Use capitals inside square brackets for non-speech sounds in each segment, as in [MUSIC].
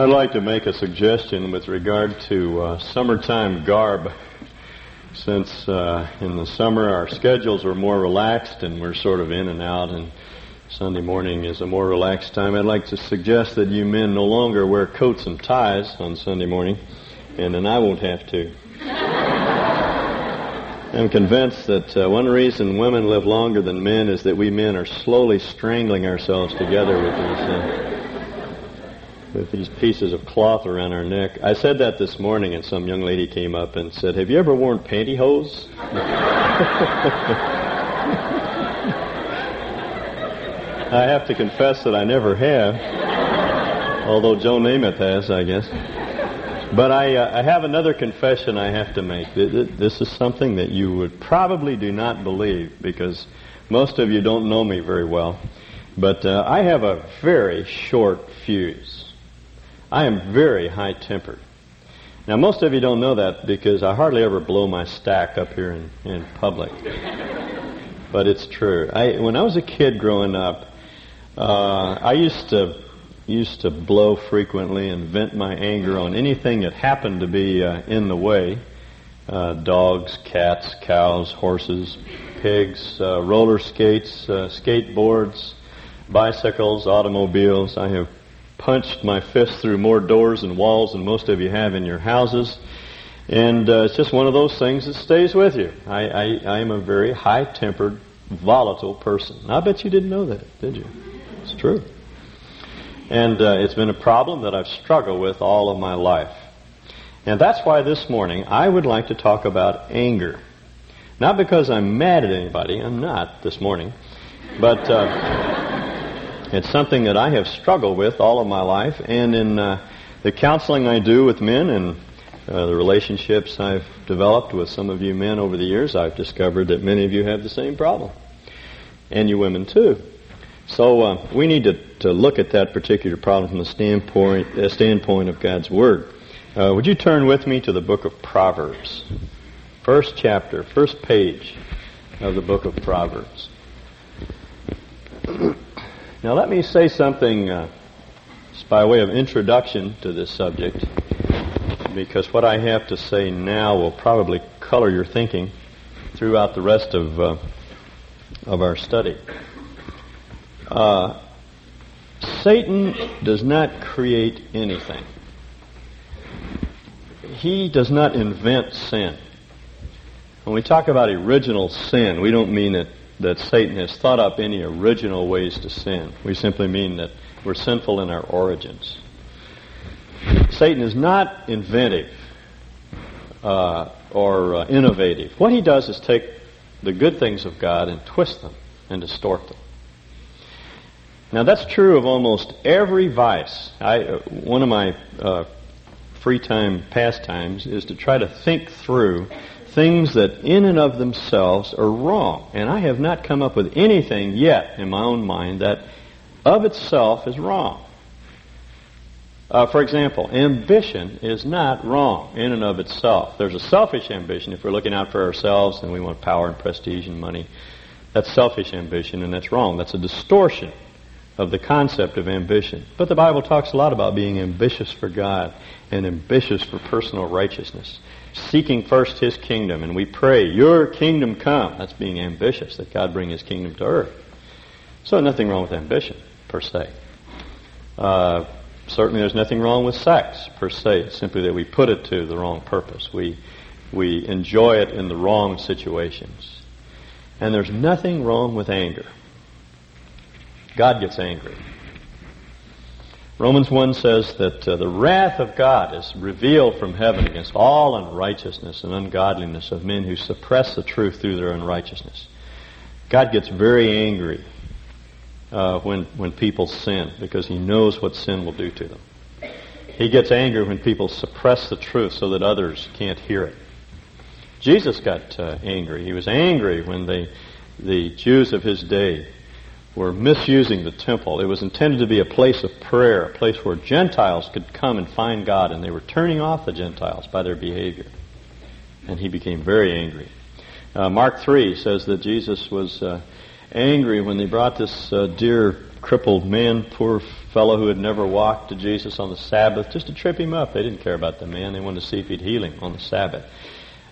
I'd like to make a suggestion with regard to uh, summertime garb. Since uh, in the summer our schedules are more relaxed and we're sort of in and out, and Sunday morning is a more relaxed time, I'd like to suggest that you men no longer wear coats and ties on Sunday morning, and then I won't have to. [LAUGHS] I'm convinced that uh, one reason women live longer than men is that we men are slowly strangling ourselves together with these. With these pieces of cloth around our neck. I said that this morning, and some young lady came up and said, Have you ever worn pantyhose? [LAUGHS] I have to confess that I never have, although Joe Namath has, I guess. But I, uh, I have another confession I have to make. This is something that you would probably do not believe because most of you don't know me very well. But uh, I have a very short fuse. I am very high tempered. Now, most of you don't know that because I hardly ever blow my stack up here in, in public. [LAUGHS] but it's true. I, when I was a kid growing up, uh, I used to used to blow frequently and vent my anger on anything that happened to be uh, in the way. Uh, dogs, cats, cows, horses, pigs, uh, roller skates, uh, skateboards, bicycles, automobiles. I have punched my fist through more doors and walls than most of you have in your houses. And uh, it's just one of those things that stays with you. I, I, I am a very high tempered, volatile person. I bet you didn't know that, did you? It's true. And uh, it's been a problem that I've struggled with all of my life. And that's why this morning I would like to talk about anger. Not because I'm mad at anybody, I'm not this morning, but. Uh, it's something that I have struggled with all of my life, and in uh, the counseling I do with men and uh, the relationships I've developed with some of you men over the years, I've discovered that many of you have the same problem, and you women too. So uh, we need to, to look at that particular problem from the standpoint, uh, standpoint of God's Word. Uh, would you turn with me to the book of Proverbs? First chapter, first page of the book of Proverbs. [CLEARS THROAT] Now, let me say something uh, by way of introduction to this subject, because what I have to say now will probably color your thinking throughout the rest of uh, of our study. Uh, Satan does not create anything. He does not invent sin. When we talk about original sin, we don't mean that that Satan has thought up any original ways to sin. We simply mean that we're sinful in our origins. Satan is not inventive uh, or uh, innovative. What he does is take the good things of God and twist them and distort them. Now that's true of almost every vice. I, uh, one of my uh, free time pastimes is to try to think through things that in and of themselves are wrong. And I have not come up with anything yet in my own mind that of itself is wrong. Uh, for example, ambition is not wrong in and of itself. There's a selfish ambition if we're looking out for ourselves and we want power and prestige and money. That's selfish ambition and that's wrong. That's a distortion of the concept of ambition. But the Bible talks a lot about being ambitious for God and ambitious for personal righteousness seeking first His kingdom, and we pray, Your kingdom come. That's being ambitious, that God bring His kingdom to earth. So nothing wrong with ambition, per se. Uh, certainly there's nothing wrong with sex, per se. It's simply that we put it to the wrong purpose. We, we enjoy it in the wrong situations. And there's nothing wrong with anger. God gets angry. Romans 1 says that uh, the wrath of God is revealed from heaven against all unrighteousness and ungodliness of men who suppress the truth through their unrighteousness. God gets very angry uh, when, when people sin because he knows what sin will do to them. He gets angry when people suppress the truth so that others can't hear it. Jesus got uh, angry. He was angry when they, the Jews of his day were misusing the temple. It was intended to be a place of prayer, a place where Gentiles could come and find God, and they were turning off the Gentiles by their behavior. And he became very angry. Uh, Mark 3 says that Jesus was uh, angry when they brought this uh, dear crippled man, poor fellow who had never walked to Jesus on the Sabbath, just to trip him up. They didn't care about the man. They wanted to see if he'd heal him on the Sabbath.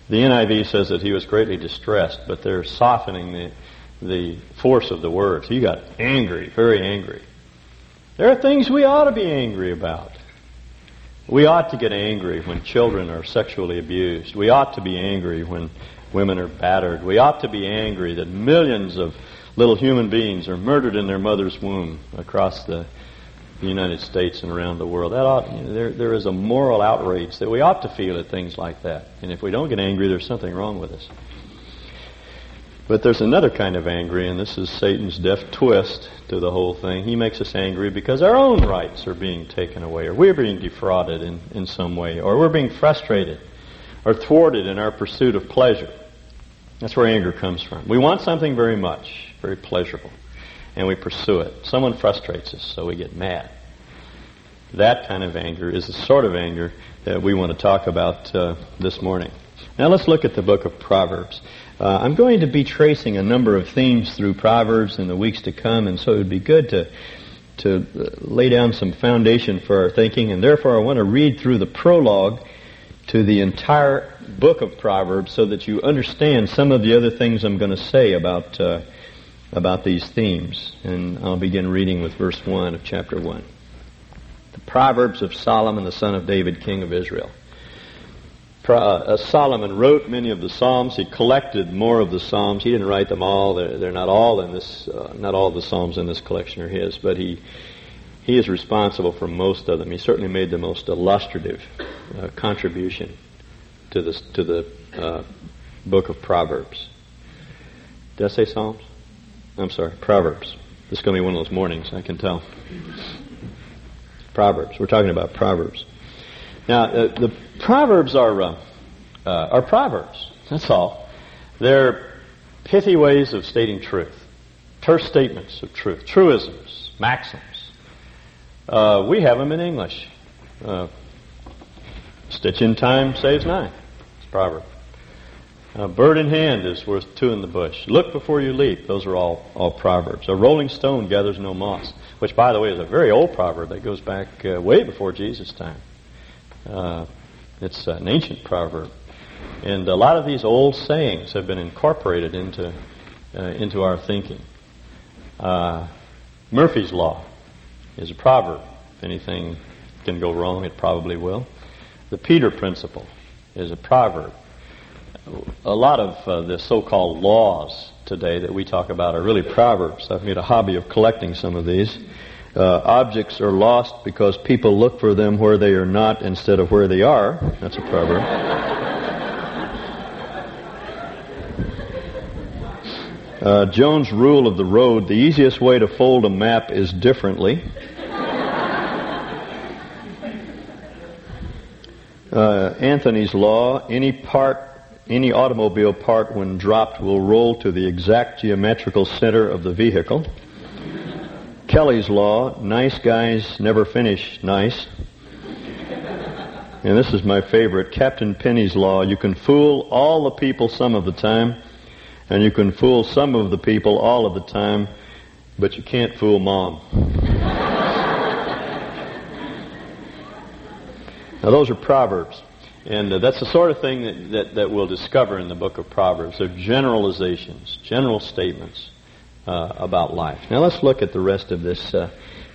The NIV says that he was greatly distressed, but they're softening the, the force of the words. He got angry, very angry. There are things we ought to be angry about. We ought to get angry when children are sexually abused. We ought to be angry when women are battered. We ought to be angry that millions of little human beings are murdered in their mother's womb across the United States and around the world. That ought, you know, there, there is a moral outrage that we ought to feel at things like that. And if we don't get angry, there's something wrong with us. But there's another kind of angry, and this is Satan's deft twist to the whole thing. He makes us angry because our own rights are being taken away, or we're being defrauded in, in some way, or we're being frustrated or thwarted in our pursuit of pleasure. That's where anger comes from. We want something very much, very pleasurable, and we pursue it. Someone frustrates us, so we get mad. That kind of anger is the sort of anger that we want to talk about uh, this morning. Now let's look at the book of Proverbs. Uh, I'm going to be tracing a number of themes through Proverbs in the weeks to come, and so it would be good to to uh, lay down some foundation for our thinking, and therefore I want to read through the prologue to the entire book of Proverbs so that you understand some of the other things I'm going to say about uh, about these themes. And I'll begin reading with verse one of chapter one. The Proverbs of Solomon, the son of David, king of Israel. Uh, Solomon wrote many of the Psalms. He collected more of the Psalms. He didn't write them all. They're, they're not all in this. Uh, not all the Psalms in this collection are his, but he he is responsible for most of them. He certainly made the most illustrative uh, contribution to the to the uh, book of Proverbs. Did I say Psalms? I'm sorry, Proverbs. This is going to be one of those mornings. I can tell. Proverbs. We're talking about Proverbs. Now, uh, the Proverbs are, uh, uh, are Proverbs. That's all. They're pithy ways of stating truth. Terse statements of truth. Truisms. Maxims. Uh, we have them in English. Uh, stitch in time saves nine. It's a proverb. A bird in hand is worth two in the bush. Look before you leap. Those are all, all proverbs. A rolling stone gathers no moss, which, by the way, is a very old proverb that goes back uh, way before Jesus' time. Uh, it's an ancient proverb. And a lot of these old sayings have been incorporated into, uh, into our thinking. Uh, Murphy's Law is a proverb. If anything can go wrong, it probably will. The Peter Principle is a proverb. A lot of uh, the so-called laws today that we talk about are really proverbs. I've made a hobby of collecting some of these. Uh, objects are lost because people look for them where they are not instead of where they are. That's a proverb. Uh, Jones' rule of the road, the easiest way to fold a map is differently. Uh, Anthony's law, any part, any automobile part when dropped will roll to the exact geometrical center of the vehicle. Kelly's Law, nice guys never finish nice. And this is my favorite, Captain Penny's Law. You can fool all the people some of the time, and you can fool some of the people all of the time, but you can't fool mom. now those are proverbs. And uh, that's the sort of thing that, that, that we'll discover in the book of Proverbs. They're generalizations, general statements uh, about life. Now let's look at the rest of this uh,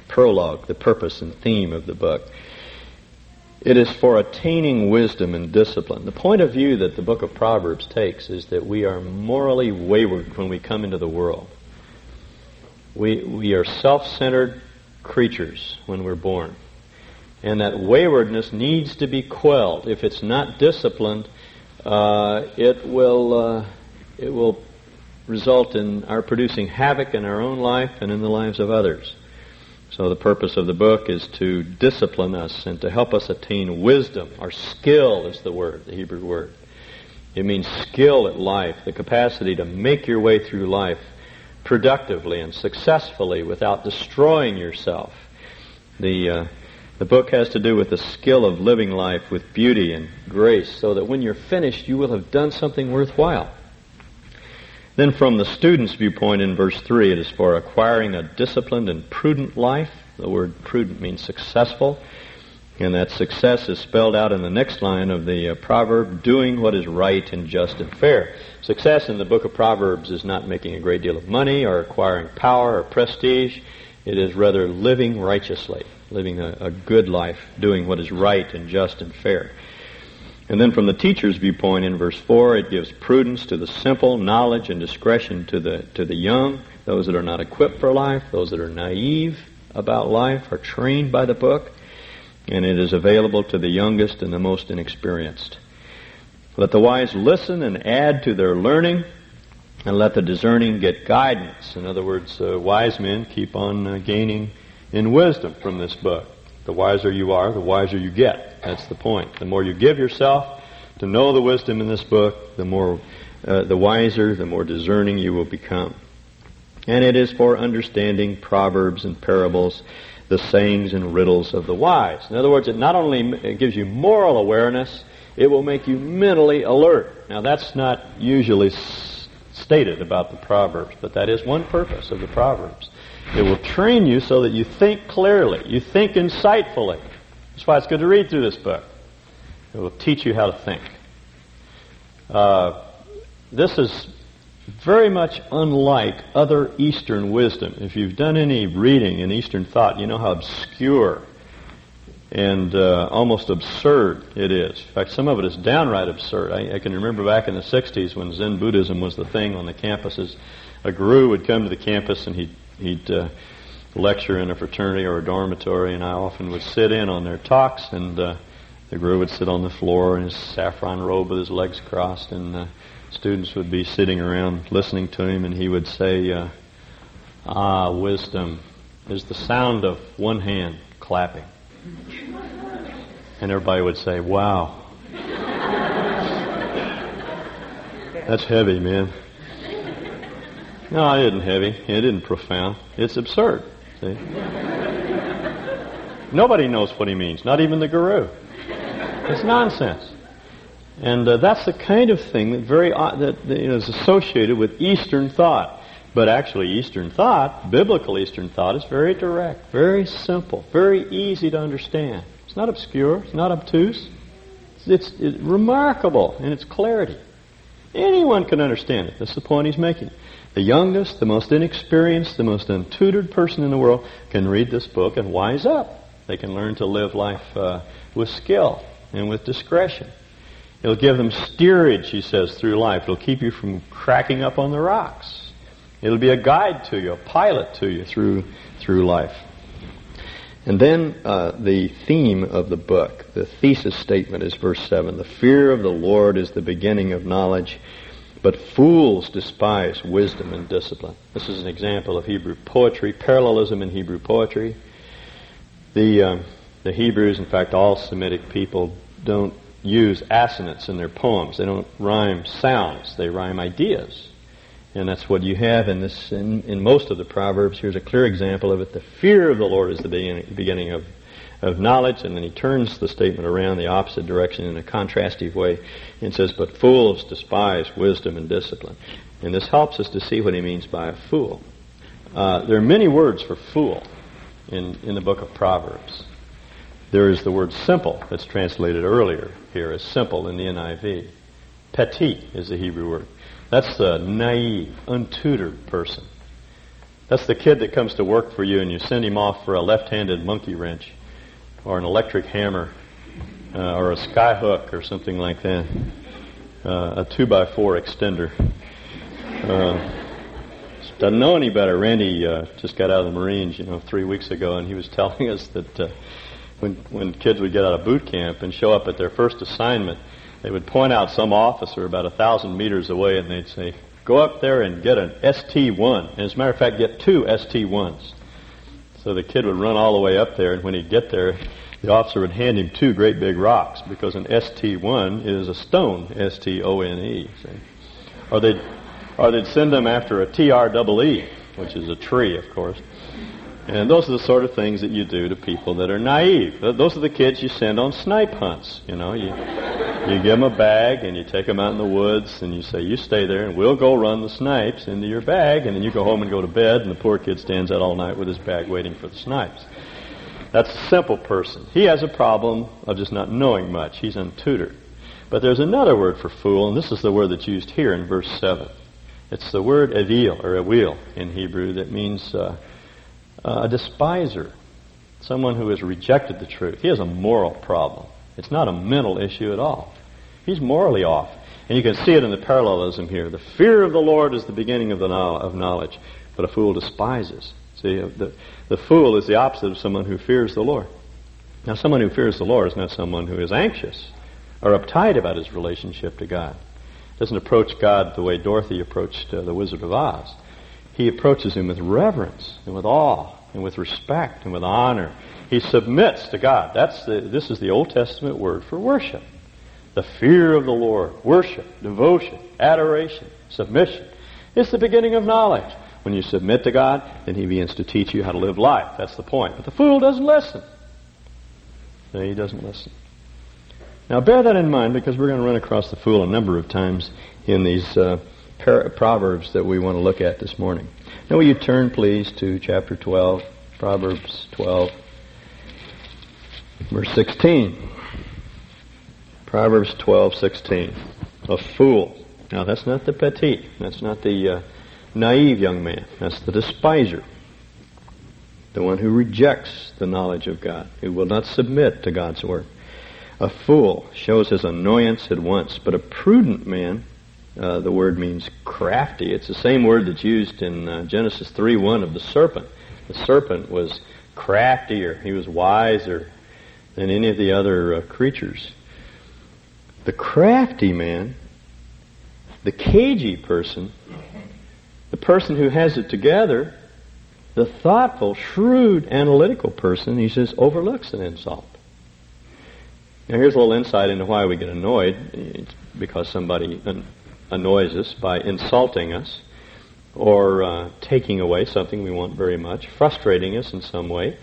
prologue, the purpose and theme of the book. It is for attaining wisdom and discipline. The point of view that the book of Proverbs takes is that we are morally wayward when we come into the world. We, we are self-centered creatures when we're born. And that waywardness needs to be quelled. If it's not disciplined, uh, it will uh, it will result in our producing havoc in our own life and in the lives of others. So the purpose of the book is to discipline us and to help us attain wisdom. Our skill is the word, the Hebrew word. It means skill at life, the capacity to make your way through life productively and successfully without destroying yourself. The, uh, the book has to do with the skill of living life with beauty and grace so that when you're finished, you will have done something worthwhile. Then from the student's viewpoint in verse 3, it is for acquiring a disciplined and prudent life. The word prudent means successful. And that success is spelled out in the next line of the uh, proverb, doing what is right and just and fair. Success in the book of Proverbs is not making a great deal of money or acquiring power or prestige. It is rather living righteously, living a, a good life, doing what is right and just and fair. And then from the teacher's viewpoint in verse 4, it gives prudence to the simple, knowledge and discretion to the, to the young, those that are not equipped for life, those that are naive about life, are trained by the book, and it is available to the youngest and the most inexperienced. Let the wise listen and add to their learning, and let the discerning get guidance. In other words, uh, wise men keep on uh, gaining in wisdom from this book. The wiser you are, the wiser you get. That's the point. The more you give yourself to know the wisdom in this book, the more, uh, the wiser, the more discerning you will become. And it is for understanding proverbs and parables, the sayings and riddles of the wise. In other words, it not only it gives you moral awareness, it will make you mentally alert. Now that's not usually stated about the Proverbs, but that is one purpose of the Proverbs. It will train you so that you think clearly, you think insightfully. That's why it's good to read through this book. It will teach you how to think. Uh, this is very much unlike other Eastern wisdom. If you've done any reading in Eastern thought, you know how obscure and uh, almost absurd it is. In fact, some of it is downright absurd. I, I, can remember back in the 60s when Zen Buddhism was the thing on the campuses. A guru would come to the campus and he'd he'd uh, lecture in a fraternity or a dormitory, and I often would sit in on their talks, and uh, the guru would sit on the floor in his saffron robe with his legs crossed, and uh, students would be sitting around listening to him, and he would say, uh, "Ah, wisdom is the sound of one hand clapping," and everybody would say, "Wow." That's heavy, man. No, it isn't heavy. It isn't profound. It's absurd. See? Nobody knows what he means, not even the guru. It's nonsense. And uh, that's the kind of thing that very uh, that, that you know, is associated with Eastern thought. But actually, Eastern thought, biblical Eastern thought, is very direct, very simple, very easy to understand. It's not obscure. It's not obtuse. It's, it's, it's remarkable in its clarity. Anyone can understand it. That's the point he's making. The youngest, the most inexperienced, the most untutored person in the world can read this book and wise up. They can learn to live life uh, with skill and with discretion. It'll give them steerage, he says, through life. It'll keep you from cracking up on the rocks. It'll be a guide to you, a pilot to you through through life. And then uh, the theme of the book, the thesis statement is verse 7. The fear of the Lord is the beginning of knowledge, but fools despise wisdom and discipline. This is an example of Hebrew poetry, parallelism in Hebrew poetry. The, um, the Hebrews, in fact, all Semitic people, don't use assonance in their poems. They don't rhyme sounds, they rhyme ideas. And that's what you have in this, in, in most of the Proverbs. Here's a clear example of it. The fear of the Lord is the beginning, beginning of of knowledge, and then he turns the statement around the opposite direction in a contrastive way and says, But fools despise wisdom and discipline. And this helps us to see what he means by a fool. Uh, there are many words for fool in, in the book of Proverbs. There is the word simple that's translated earlier here as simple in the NIV. Peti is the Hebrew word. That's the naive, untutored person. That's the kid that comes to work for you and you send him off for a left-handed monkey wrench or an electric hammer uh, or a sky hook or something like that, uh, a two by four extender. Uh, doesn't know any better. Randy uh, just got out of the Marines, you know, three weeks ago, and he was [LAUGHS] telling us that uh, when when kids would get out of boot camp and show up at their first assignment, they would point out some officer about a thousand meters away, and they'd say, "Go up there and get an ST-1." And as a matter of fact, get two ST-1s. So the kid would run all the way up there, and when he'd get there, the officer would hand him two great big rocks because an ST1 is a stone, S-T-O-N-E. Or they'd, or they'd send them after a T-R-E-E, which is a tree, of course. And those are the sort of things that you do to people that are naive. Those are the kids you send on snipe hunts. You know, you You give them a bag and you take them out in the woods and you say, you stay there and we'll go run the snipes into your bag and then you go home and go to bed and the poor kid stands out all night with his bag waiting for the snipes. That's a simple person. He has a problem of just not knowing much. He's untutored. But there's another word for fool, and this is the word that's used here in verse 7. It's the word evil, or evil in Hebrew, that means uh, a despiser, someone who has rejected the truth. He has a moral problem. It's not a mental issue at all. He's morally off. And you can see it in the parallelism here. The fear of the Lord is the beginning of, the of knowledge, but a fool despises. See, the, the fool is the opposite of someone who fears the Lord. Now, someone who fears the Lord is not someone who is anxious or uptight about his relationship to God. Doesn't approach God the way Dorothy approached uh, the Wizard of Oz. He approaches him with reverence and with awe and with respect and with honor. He submits to God. That's the, this is the Old Testament word for worship. The fear of the Lord, worship, devotion, adoration, submission. It's the beginning of knowledge. When you submit to God, then He begins to teach you how to live life. That's the point. But the fool doesn't listen. No, he doesn't listen. Now bear that in mind because we're going to run across the fool a number of times in these uh, par- proverbs that we want to look at this morning. Now will you turn please to chapter 12, Proverbs 12, verse 16. Proverbs 12, 16. A fool. Now that's not the peti. That's not the uh, naive young man. That's the despiser. The one who rejects the knowledge of God, who will not submit to God's word. A fool shows his annoyance at once, but a prudent man, uh, the word means crafty. It's the same word that's used in uh, Genesis 3 1 of the serpent. The serpent was craftier, he was wiser than any of the other uh, creatures. The crafty man, the cagey person, the person who has it together, the thoughtful, shrewd, analytical person, he says, overlooks an insult. Now here's a little insight into why we get annoyed. It's because somebody annoys us by insulting us or uh, taking away something we want very much, frustrating us in some way.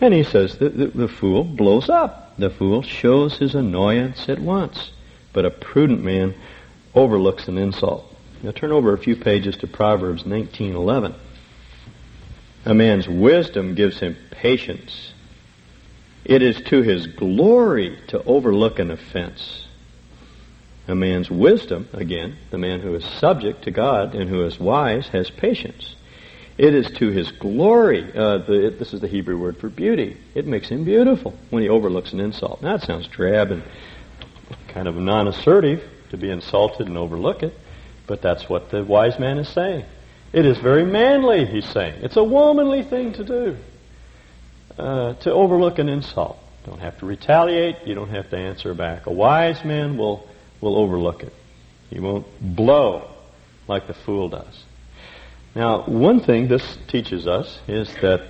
And he says the, the, the fool blows up. The fool shows his annoyance at once. But a prudent man overlooks an insult. Now turn over a few pages to Proverbs 19:11. A man's wisdom gives him patience. It is to his glory to overlook an offense. A man's wisdom, again, the man who is subject to God and who is wise, has patience. It is to his glory. Uh, the, it, this is the Hebrew word for beauty. It makes him beautiful when he overlooks an insult. Now, that sounds drab and kind of non assertive to be insulted and overlook it. But that's what the wise man is saying. It is very manly, he's saying. It's a womanly thing to do. Uh, to overlook an insult. You Don't have to retaliate. You don't have to answer back. A wise man will, will overlook it. He won't blow like the fool does. Now, one thing this teaches us is that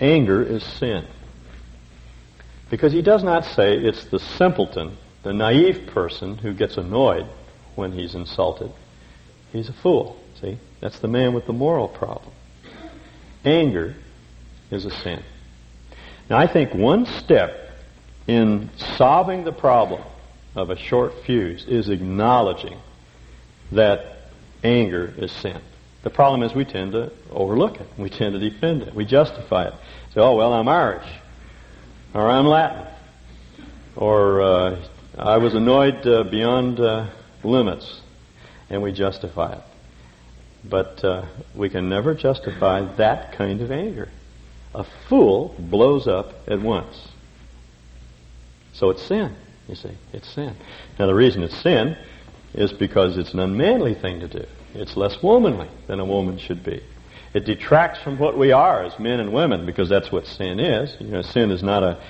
anger is sin. Because he does not say it's the simpleton, the naive person who gets annoyed when he's insulted. He's a fool. See? That's the man with the moral problem. Anger is a sin. Now, I think one step in solving the problem of a short fuse is acknowledging that anger is sin. The problem is we tend to overlook it. We tend to defend it. We justify it. Say, oh, well, I'm Irish. Or I'm Latin. Or uh, I was annoyed uh, beyond uh, limits, and we justify it. But uh, we can never justify that kind of anger. A fool blows up at once. So it's sin, you see. It's sin. Now the reason it's sin is because it's an unmanly thing to do. It's less womanly than a woman should be. It detracts from what we are as men and women because that's what sin is. You know, sin is not a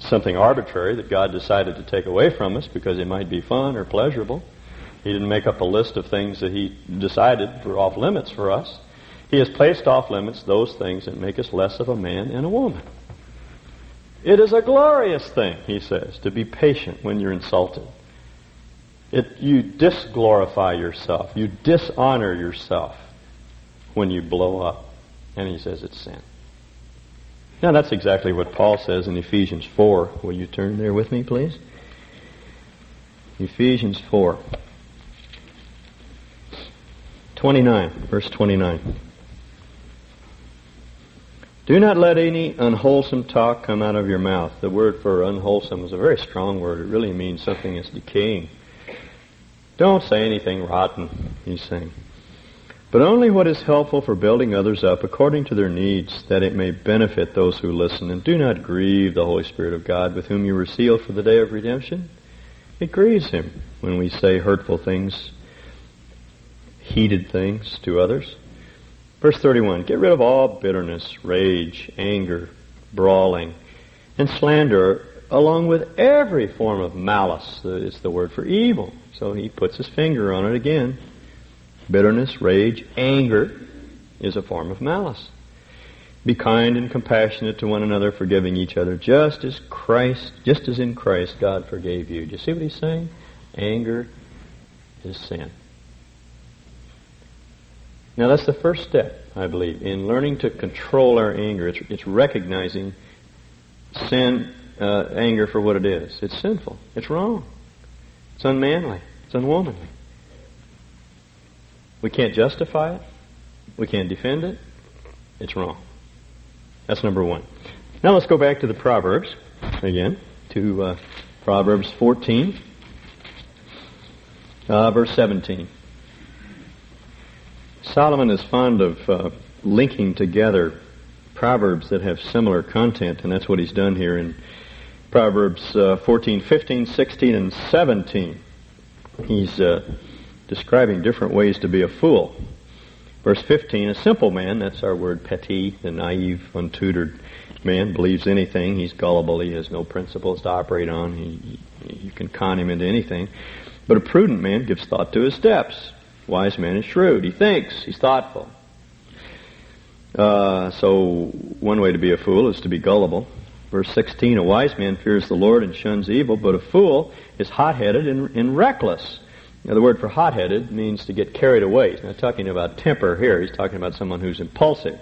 something arbitrary that God decided to take away from us because it might be fun or pleasurable. He didn't make up a list of things that he decided were off limits for us. He has placed off limits those things that make us less of a man and a woman. It is a glorious thing, he says, to be patient when you're insulted. It, you disglorify yourself. You dishonor yourself when you blow up. And he says it's sin. Now that's exactly what Paul says in Ephesians 4. Will you turn there with me, please? Ephesians 4. 29, verse 29. Do not let any unwholesome talk come out of your mouth. The word for unwholesome is a very strong word. It really means something is decaying. Don't say anything rotten, he's saying. But only what is helpful for building others up according to their needs, that it may benefit those who listen. And do not grieve the Holy Spirit of God, with whom you were sealed for the day of redemption. It grieves him when we say hurtful things heated things to others. Verse 31, get rid of all bitterness, rage, anger, brawling, and slander, along with every form of malice. It's the word for evil. So he puts his finger on it again. Bitterness, rage, anger is a form of malice. Be kind and compassionate to one another, forgiving each other, just as Christ, just as in Christ God forgave you. Do you see what he's saying? Anger is sin. Now that's the first step, I believe, in learning to control our anger. It's, it's recognizing sin, uh, anger for what it is. It's sinful. It's wrong. It's unmanly. It's unwomanly. We can't justify it. We can't defend it. It's wrong. That's number one. Now let's go back to the Proverbs again, to uh, Proverbs 14, uh, verse 17. Solomon is fond of uh, linking together proverbs that have similar content, and that's what he's done here in Proverbs uh, 14, 15, 16, and 17. He's uh, describing different ways to be a fool. Verse 15, a simple man, that's our word peti, the naive, untutored man, believes anything. He's gullible. He has no principles to operate on. He, you can con him into anything. But a prudent man gives thought to his steps. Wise man is shrewd. He thinks. He's thoughtful. Uh, so one way to be a fool is to be gullible. Verse 16, a wise man fears the Lord and shuns evil, but a fool is hot-headed and, and reckless. Now, the word for hot-headed means to get carried away. He's not talking about temper here. He's talking about someone who's impulsive.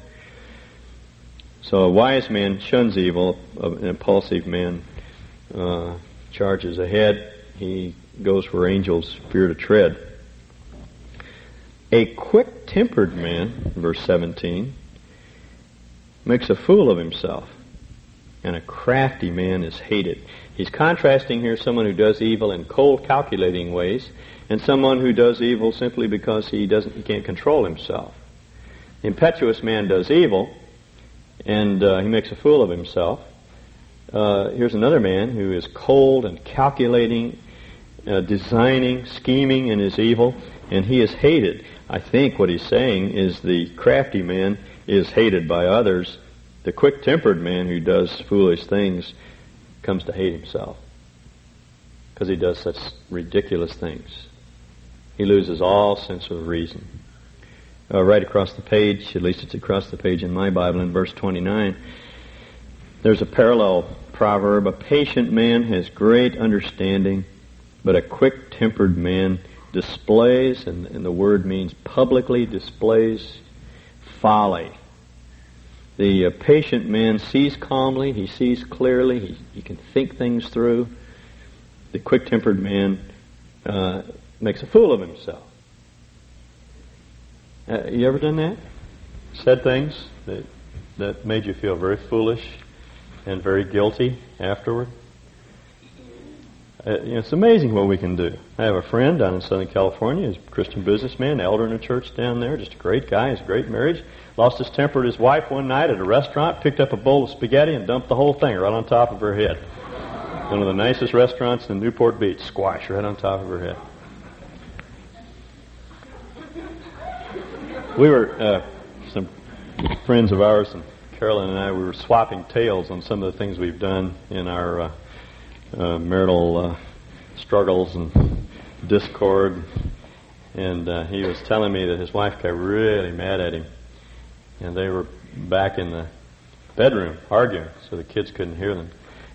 So a wise man shuns evil. An impulsive man uh, charges ahead. He goes where angels fear to tread. A quick tempered man, verse 17, makes a fool of himself, and a crafty man is hated. He's contrasting here someone who does evil in cold, calculating ways, and someone who does evil simply because he doesn't, he can't control himself. The impetuous man does evil, and uh, he makes a fool of himself. Uh, here's another man who is cold and calculating, uh, designing, scheming in his evil, and he is hated. I think what he's saying is the crafty man is hated by others. The quick tempered man who does foolish things comes to hate himself because he does such ridiculous things. He loses all sense of reason. Uh, right across the page, at least it's across the page in my Bible, in verse 29, there's a parallel proverb. A patient man has great understanding, but a quick tempered man displays, and, and the word means publicly displays folly. The uh, patient man sees calmly, he sees clearly, he, he can think things through. The quick tempered man uh, makes a fool of himself. Uh, you ever done that? Said things that, that made you feel very foolish and very guilty afterward? Uh, it's amazing what we can do. I have a friend down in Southern California. He's a Christian businessman, elder in a church down there. Just a great guy. Has a great marriage. Lost his temper at his wife one night at a restaurant. Picked up a bowl of spaghetti and dumped the whole thing right on top of her head. One of the nicest restaurants in Newport Beach. Squash right on top of her head. We were uh, some friends of ours, and Carolyn and I. We were swapping tales on some of the things we've done in our. Uh, uh, marital uh, struggles and discord. And uh, he was telling me that his wife got really mad at him. And they were back in the bedroom arguing so the kids couldn't hear them.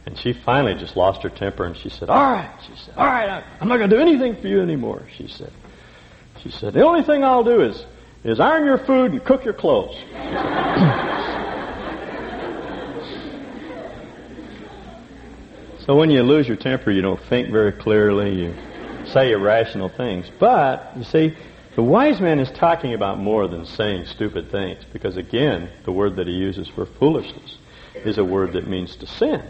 And she finally just lost her temper and she said, All right, she said, All right, I'm not going to do anything for you anymore, she said. She said, The only thing I'll do is, is iron your food and cook your clothes. [LAUGHS] So when you lose your temper, you don't think very clearly. You say irrational things. But, you see, the wise man is talking about more than saying stupid things, because again, the word that he uses for foolishness is a word that means to sin.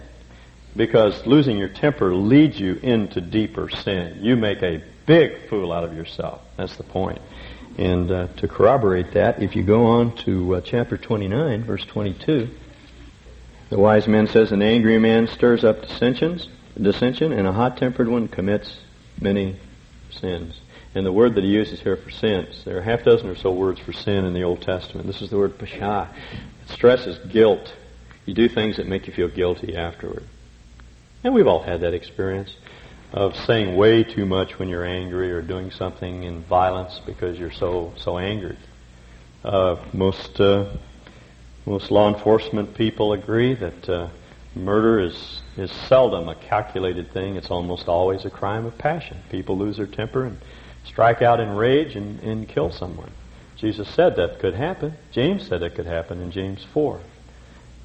Because losing your temper leads you into deeper sin. You make a big fool out of yourself. That's the point. And uh, to corroborate that, if you go on to uh, chapter 29, verse 22, the wise man says, An angry man stirs up dissensions, dissension, and a hot-tempered one commits many sins. And the word that he uses here for sins, there are half dozen or so words for sin in the Old Testament. This is the word pasha. It stresses guilt. You do things that make you feel guilty afterward. And we've all had that experience of saying way too much when you're angry or doing something in violence because you're so so angered. Uh, most uh, most law enforcement people agree that uh, murder is is seldom a calculated thing. It's almost always a crime of passion. People lose their temper and strike out in rage and, and kill someone. Jesus said that could happen. James said it could happen in James 4.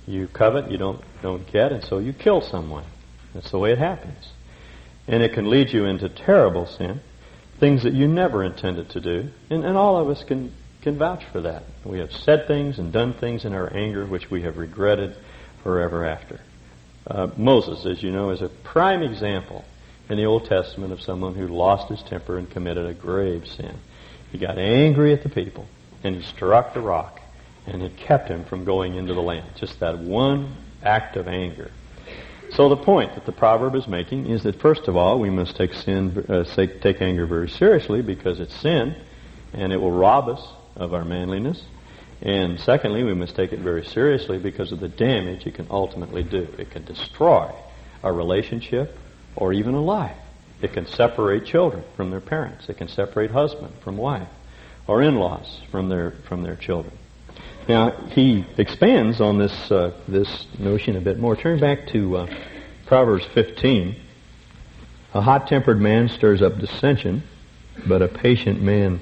You covet, you don't, don't get, and so you kill someone. That's the way it happens. And it can lead you into terrible sin, things that you never intended to do. And, and all of us can, can vouch for that. We have said things and done things in our anger which we have regretted forever after. Uh, Moses, as you know, is a prime example in the Old Testament of someone who lost his temper and committed a grave sin. He got angry at the people and he struck the rock and it kept him from going into the land. Just that one act of anger. So the point that the proverb is making is that first of all we must take sin, uh, take anger very seriously because it's sin, and it will rob us of our manliness. And secondly, we must take it very seriously because of the damage it can ultimately do. It can destroy a relationship or even a life. It can separate children from their parents. It can separate husband from wife or in-laws from their from their children. Now he expands on this uh, this notion a bit more. Turn back to uh, Proverbs 15. A hot-tempered man stirs up dissension, but a patient man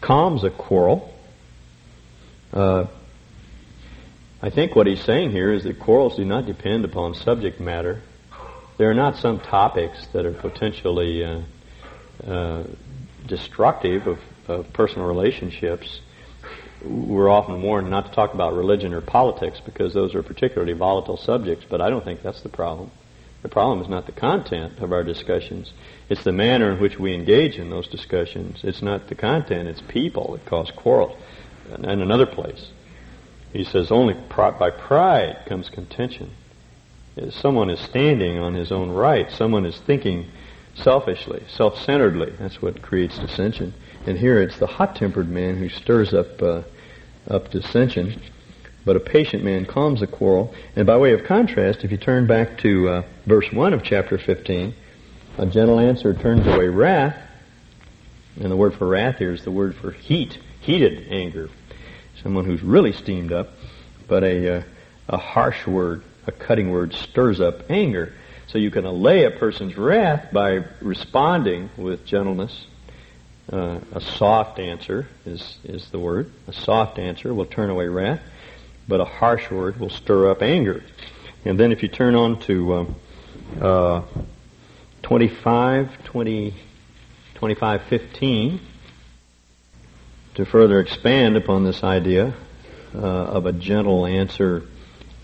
calms a quarrel. Uh, I think what he's saying here is that quarrels do not depend upon subject matter there are not some topics that are potentially uh, uh, destructive of, of, personal relationships. We're often warned not to talk about religion or politics because those are particularly volatile subjects, but I don't think that's the problem. The problem is not the content of our discussions. It's the manner in which we engage in those discussions. It's not the content, it's people that cause quarrels. And another place, he says, only by pride comes contention someone is standing on his own right. Someone is thinking selfishly, self-centeredly. That's what creates dissension. And here it's the hot-tempered man who stirs up uh, up dissension. But a patient man calms the quarrel. And by way of contrast, if you turn back to uh, verse 1 of chapter 15, a gentle answer turns away wrath. And the word for wrath here is the word for heat, heated anger. Someone who's really steamed up. But a, uh, a harsh word a cutting word stirs up anger. So you can allay a person's wrath by responding with gentleness. Uh, a soft answer is, is the word. A soft answer will turn away wrath, but a harsh word will stir up anger. And then if you turn on to um, uh, 25, 20, 25, 15, to further expand upon this idea uh, of a gentle answer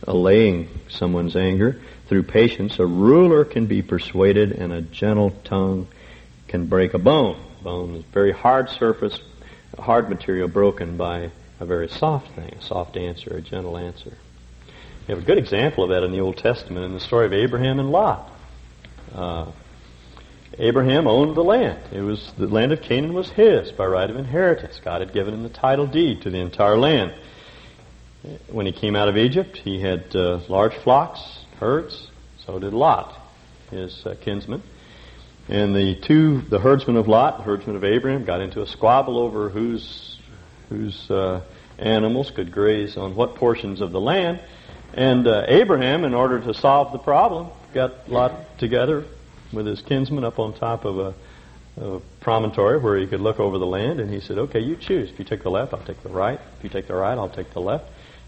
allaying someone's anger. Through patience, a ruler can be persuaded and a gentle tongue can break a bone. Bone is very hard surface, hard material broken by a very soft thing, a soft answer, a gentle answer. We have a good example of that in the Old Testament in the story of Abraham and Lot. Uh, Abraham owned the land. It was the land of Canaan was his by right of inheritance. God had given him the title deed to the entire land. When he came out of Egypt, he had uh, large flocks, herds. So did Lot, his uh, kinsman. And the two, the herdsmen of Lot, the herdsmen of Abraham, got into a squabble over whose whose uh, animals could graze on what portions of the land. And uh, Abraham, in order to solve the problem, got Lot together with his kinsman up on top of a, a promontory where he could look over the land. And he said, "Okay, you choose. If you take the left, I'll take the right. If you take the right, I'll take the left."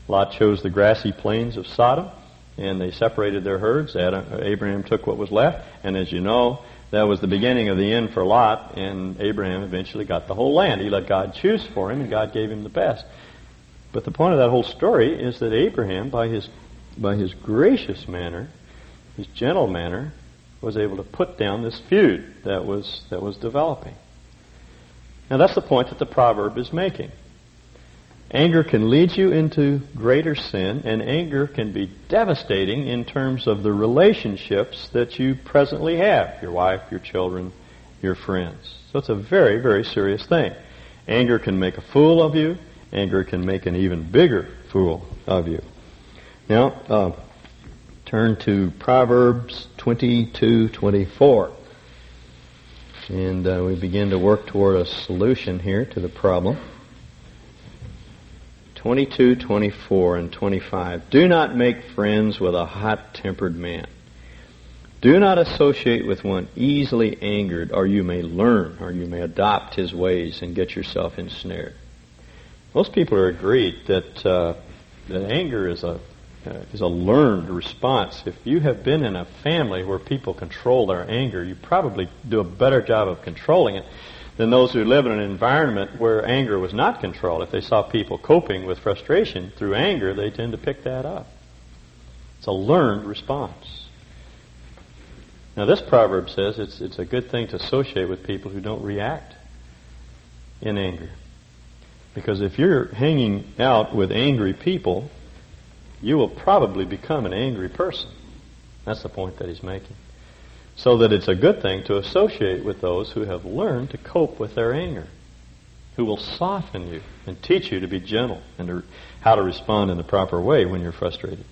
Lot chose the grassy plains of Sodom, and they separated their herds. Adam, Abraham took what was left, and as you know, that was the beginning of the end for Lot, and Abraham eventually got the whole land. He let God choose for him, and God gave him the best. But the point of that whole story is that Abraham, by his, by his gracious manner, his gentle manner, was able to put down this feud that was, that was developing. Now that's the point that the proverb is making. Anger can lead you into greater sin, and anger can be devastating in terms of the relationships that you presently have your wife, your children, your friends. So it's a very, very serious thing. Anger can make a fool of you, anger can make an even bigger fool of you. Now, uh, turn to Proverbs 22 24. And uh, we begin to work toward a solution here to the problem. 22, 24, and 25. Do not make friends with a hot-tempered man. Do not associate with one easily angered, or you may learn, or you may adopt his ways and get yourself ensnared. Most people are agreed that uh, that anger is a uh, is a learned response. If you have been in a family where people control their anger, you probably do a better job of controlling it than those who live in an environment where anger was not controlled. If they saw people coping with frustration through anger, they tend to pick that up. It's a learned response. Now, this proverb says it's, it's a good thing to associate with people who don't react in anger. Because if you're hanging out with angry people, you will probably become an angry person. That's the point that he's making so that it's a good thing to associate with those who have learned to cope with their anger, who will soften you and teach you to be gentle and to, how to respond in the proper way when you're frustrated.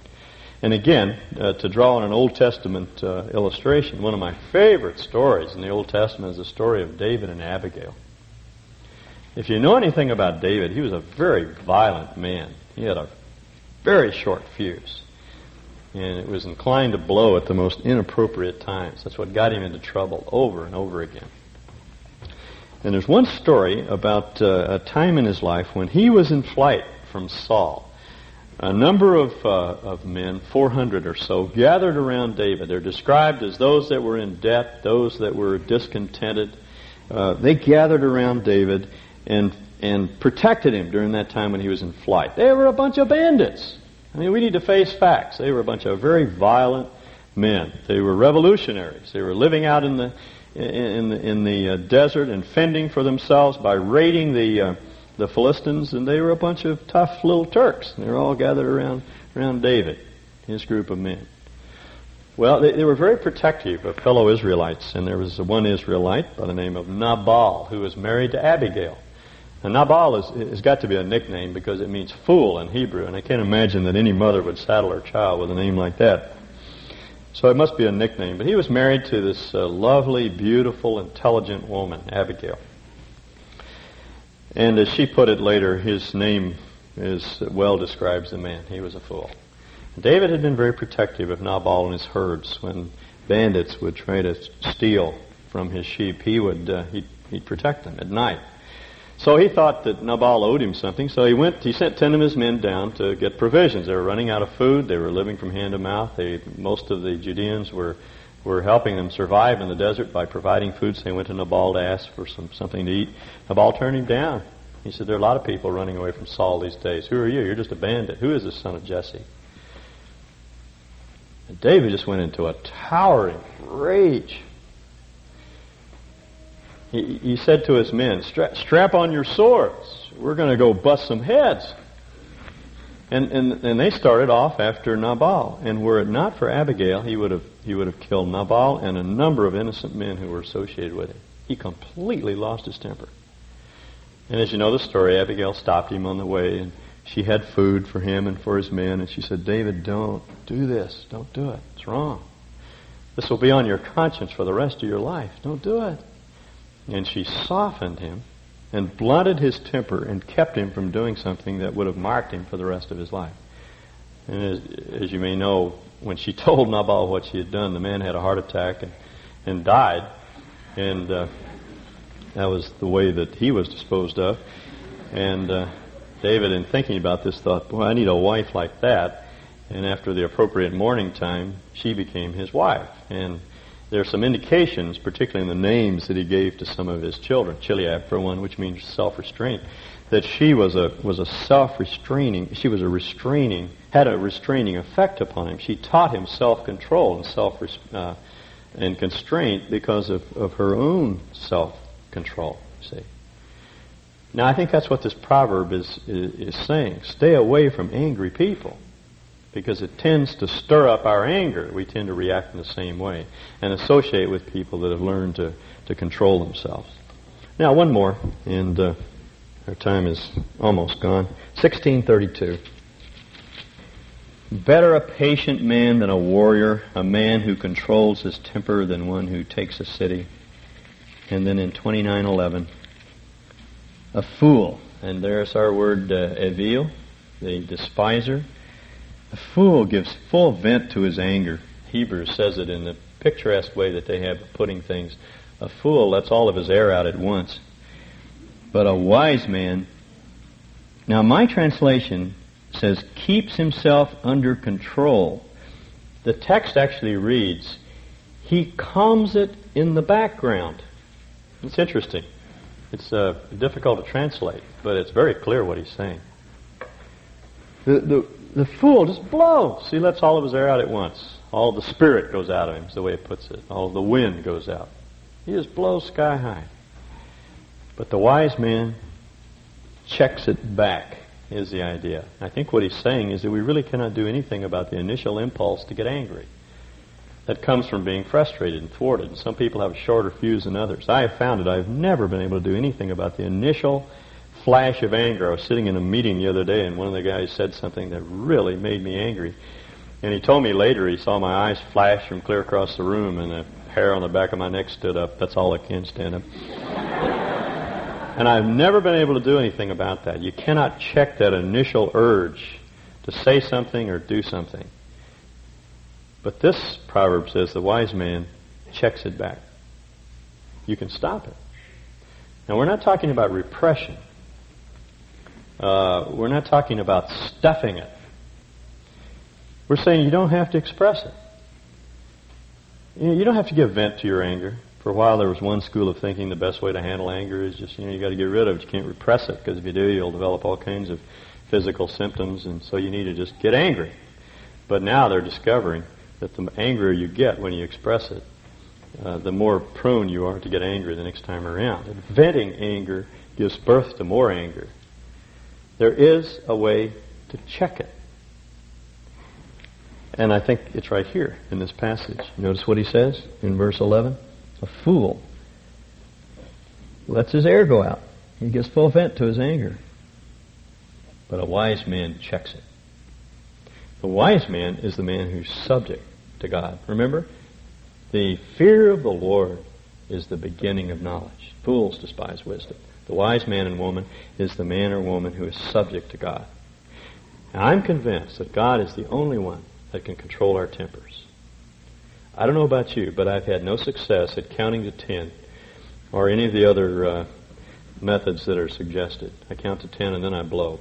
And again, uh, to draw on an Old Testament uh, illustration, one of my favorite stories in the Old Testament is the story of David and Abigail. If you know anything about David, he was a very violent man. He had a very short fuse and it was inclined to blow at the most inappropriate times. That's what got him into trouble over and over again. And there's one story about uh, a time in his life when he was in flight from Saul. A number of, uh, of men, 400 or so, gathered around David. They're described as those that were in debt, those that were discontented. Uh, they gathered around David and, and protected him during that time when he was in flight. They were a bunch of bandits. I mean, we need to face facts. They were a bunch of very violent men. They were revolutionaries. They were living out in the in the, in the uh, desert and fending for themselves by raiding the uh, the Philistines, and they were a bunch of tough little Turks. They were all gathered around around David, his group of men. Well, they, they were very protective of fellow Israelites, and there was one Israelite by the name of Nabal who was married to Abigail. And Nabal is, has got to be a nickname because it means fool in Hebrew, and I can't imagine that any mother would saddle her child with a name like that. So it must be a nickname. But he was married to this uh, lovely, beautiful, intelligent woman, Abigail. And as she put it later, his name is well describes the man. He was a fool. David had been very protective of Nabal and his herds. When bandits would try to steal from his sheep, he would uh, he'd, he'd protect them at night. So he thought that Nabal owed him something, so he went, he sent ten of his men down to get provisions. They were running out of food, they were living from hand to mouth. They, most of the Judeans were, were helping them survive in the desert by providing food, so they went to Nabal to ask for some, something to eat. Nabal turned him down. He said, there are a lot of people running away from Saul these days. Who are you? You're just a bandit. Who is this son of Jesse? And David just went into a towering rage. He, he said to his men, strap on your swords. We're going to go bust some heads. And, and, and they started off after Nabal. And were it not for Abigail, he would have, he would have killed Nabal and a number of innocent men who were associated with him. He completely lost his temper. And as you know the story, Abigail stopped him on the way and she had food for him and for his men. And she said, David, don't do this. Don't do it. It's wrong. This will be on your conscience for the rest of your life. Don't do it. And she softened him and blunted his temper and kept him from doing something that would have marked him for the rest of his life. And as, as you may know, when she [LAUGHS] told Nabal what she had done, the man had a heart attack and, and died. And uh, that was the way that he was disposed of. And uh, David, in thinking about this, thought, boy, I need a wife like that. And after the appropriate mourning time, she became his wife. And there are some indications, particularly in the names that he gave to some of his children. Chileab, for one, which means self-restraint, that she was a was a self-restraining. She was a restraining, had a restraining effect upon him. She taught him self-control and self uh, and constraint because of, of her own self-control. See. Now, I think that's what this proverb is, is, is saying. Stay away from angry people because it tends to stir up our anger. We tend to react in the same way and associate with people that have learned to, to control themselves. Now, one more, and uh, our time is almost gone. 1632. Better a patient man than a warrior, a man who controls his temper than one who takes a city. And then in 2911, a fool. And there's our word uh, evil, the despiser. A fool gives full vent to his anger. Hebrews says it in the picturesque way that they have of putting things. A fool lets all of his air out at once. But a wise man, now my translation says, keeps himself under control. The text actually reads, he calms it in the background. It's interesting. It's uh, difficult to translate, but it's very clear what he's saying. The, the, the fool just blows. He lets all of his air out at once. All the spirit goes out of him, is the way it puts it. All the wind goes out. He just blows sky high. But the wise man checks it back, is the idea. I think what he's saying is that we really cannot do anything about the initial impulse to get angry that comes from being frustrated and thwarted. And some people have a shorter fuse than others. I have found that I've never been able to do anything about the initial flash of anger. I was sitting in a meeting the other day, and one of the guys said something that really made me angry. And he told me later he saw my eyes flash from clear across the room, and the hair on the back of my neck stood up. That's all I can stand up. [LAUGHS] and I've never been able to do anything about that. You cannot check that initial urge to say something or do something. But this proverb says the wise man checks it back. You can stop it. Now, we're not talking about repression. Uh, we're not talking about stuffing it. We're saying you don't have to express it. You, don't have to give vent to your anger. For a while, there was one school of thinking the best way to handle anger is just, you know, you got to get rid of it. You can't repress it because if you do, you'll develop all kinds of physical symptoms, and so you need to just get angry. But now they're discovering that the angrier you get when you express it, uh, the more prone you are to get angry the next time around. And venting anger gives birth to more anger. There is a way to check it. And I think it's right here in this passage. Notice what he says in verse 11. A fool lets his air go out. He gives full vent to his anger. But a wise man checks it. The wise man is the man who's subject to God. Remember? The fear of the Lord is the beginning of knowledge. Fools despise wisdom. The wise man and woman is the man or woman who is subject to God. I'm convinced that God is the only one that can control our tempers. I don't know about you, but I've had no success at counting to ten or any of the other uh, methods that are suggested. I count to ten and then I blow.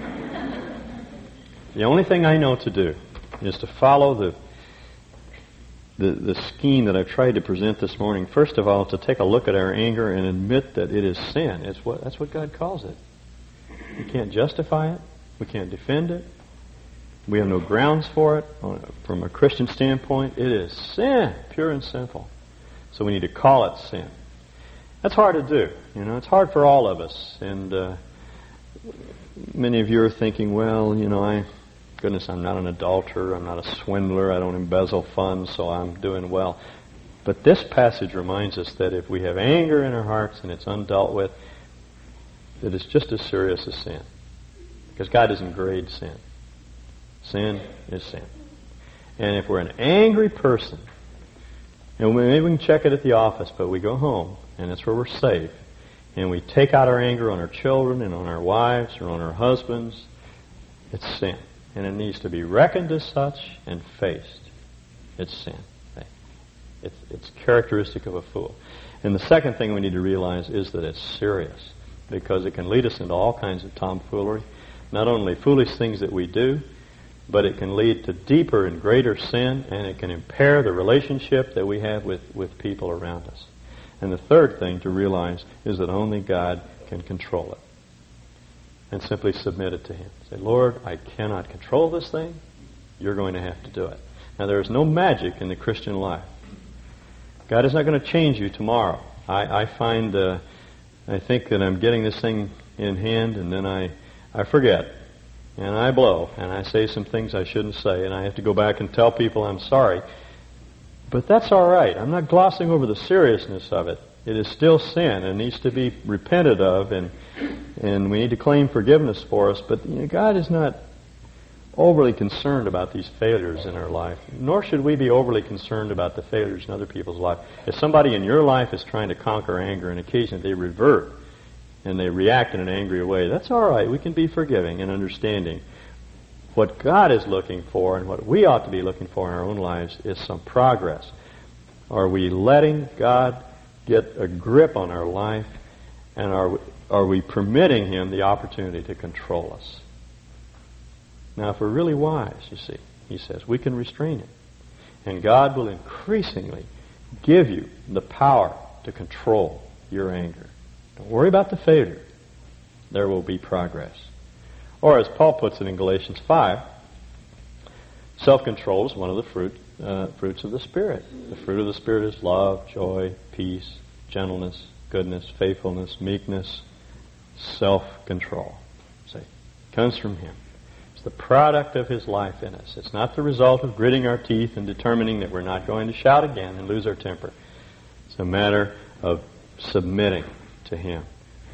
[LAUGHS] the only thing I know to do is to follow the the, the scheme that I've tried to present this morning, first of all, to take a look at our anger and admit that it is sin. It's what, that's what God calls it. We can't justify it. We can't defend it. We have no grounds for it. From a Christian standpoint, it is sin, pure and simple. So we need to call it sin. That's hard to do. You know, it's hard for all of us. And uh, many of you are thinking, well, you know, I Goodness, I'm not an adulterer, I'm not a swindler, I don't embezzle funds, so I'm doing well. But this passage reminds us that if we have anger in our hearts and it's undealt with, that it's just as serious as sin. Because God doesn't grade sin. Sin is sin. And if we're an angry person, and maybe we can check it at the office, but we go home, and that's where we're safe, and we take out our anger on our children and on our wives or on our husbands, it's sin and it needs to be reckoned as such and faced. It's sin. It's, it's characteristic of a fool. And the second thing we need to realize is that it's serious because it can lead us into all kinds of tomfoolery. Not only foolish things that we do, but it can lead to deeper and greater sin, and it can impair the relationship that we have with, with people around us. And the third thing to realize is that only God can control it. And simply submit it to Him. Say, Lord, I cannot control this thing. You're going to have to do it. Now, there is no magic in the Christian life. God is not going to change you tomorrow. I, I find, uh, I think that I'm getting this thing in hand, and then I, I forget and I blow, and I say some things I shouldn't say, and I have to go back and tell people I'm sorry. But that's all right. I'm not glossing over the seriousness of it. It is still sin and needs to be repented of, and and we need to claim forgiveness for us. But you know, God is not overly concerned about these failures in our life, nor should we be overly concerned about the failures in other people's life. If somebody in your life is trying to conquer anger, and occasionally they revert and they react in an angry way, that's all right. We can be forgiving and understanding. What God is looking for and what we ought to be looking for in our own lives is some progress. Are we letting God get a grip on our life and are, are we permitting Him the opportunity to control us? Now, if we're really wise, you see, He says, we can restrain it. And God will increasingly give you the power to control your anger. Don't worry about the failure. There will be progress. Or as Paul puts it in Galatians 5, self-control is one of the fruit, uh, fruits of the Spirit. The fruit of the Spirit is love, joy, peace, gentleness, goodness, faithfulness, meekness, self-control. See, comes from Him. It's the product of His life in us. It's not the result of gritting our teeth and determining that we're not going to shout again and lose our temper. It's a matter of submitting to Him,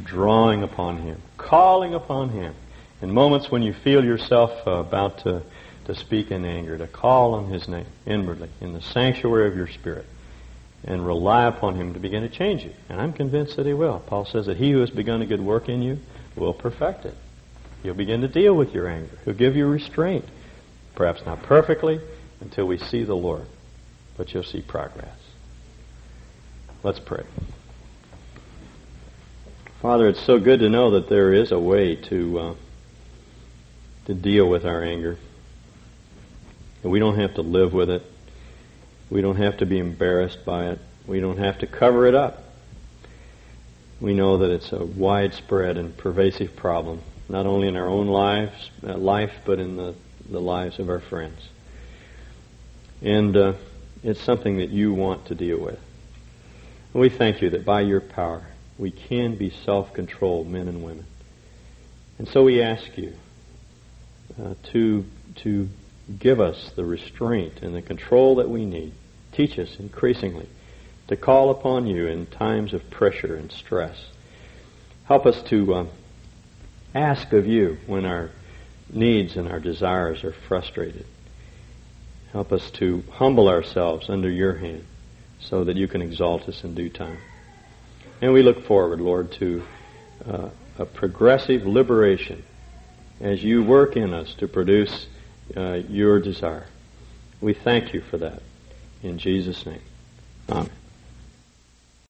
drawing upon Him, calling upon Him. In moments when you feel yourself uh, about to, to speak in anger, to call on His name inwardly in the sanctuary of your spirit and rely upon Him to begin to change you. And I'm convinced that He will. Paul says that He who has begun a good work in you will perfect it. He'll begin to deal with your anger. He'll give you restraint. Perhaps not perfectly until we see the Lord, but you'll see progress. Let's pray. Father, it's so good to know that there is a way to uh, to deal with our anger. And we don't have to live with it. We don't have to be embarrassed by it. We don't have to cover it up. We know that it's a widespread and pervasive problem, not only in our own lives, uh, life, but in the, the lives of our friends. And uh, it's something that you want to deal with. And we thank you that by your power, we can be self-controlled men and women. And so we ask you uh, to, to give us the restraint and the control that we need. Teach us increasingly to call upon you in times of pressure and stress. Help us to uh, ask of you when our needs and our desires are frustrated. Help us to humble ourselves under your hand so that you can exalt us in due time. And we look forward, Lord, to uh, a progressive liberation as you work in us to produce uh, your desire. We thank you for that. In Jesus' name. Amen.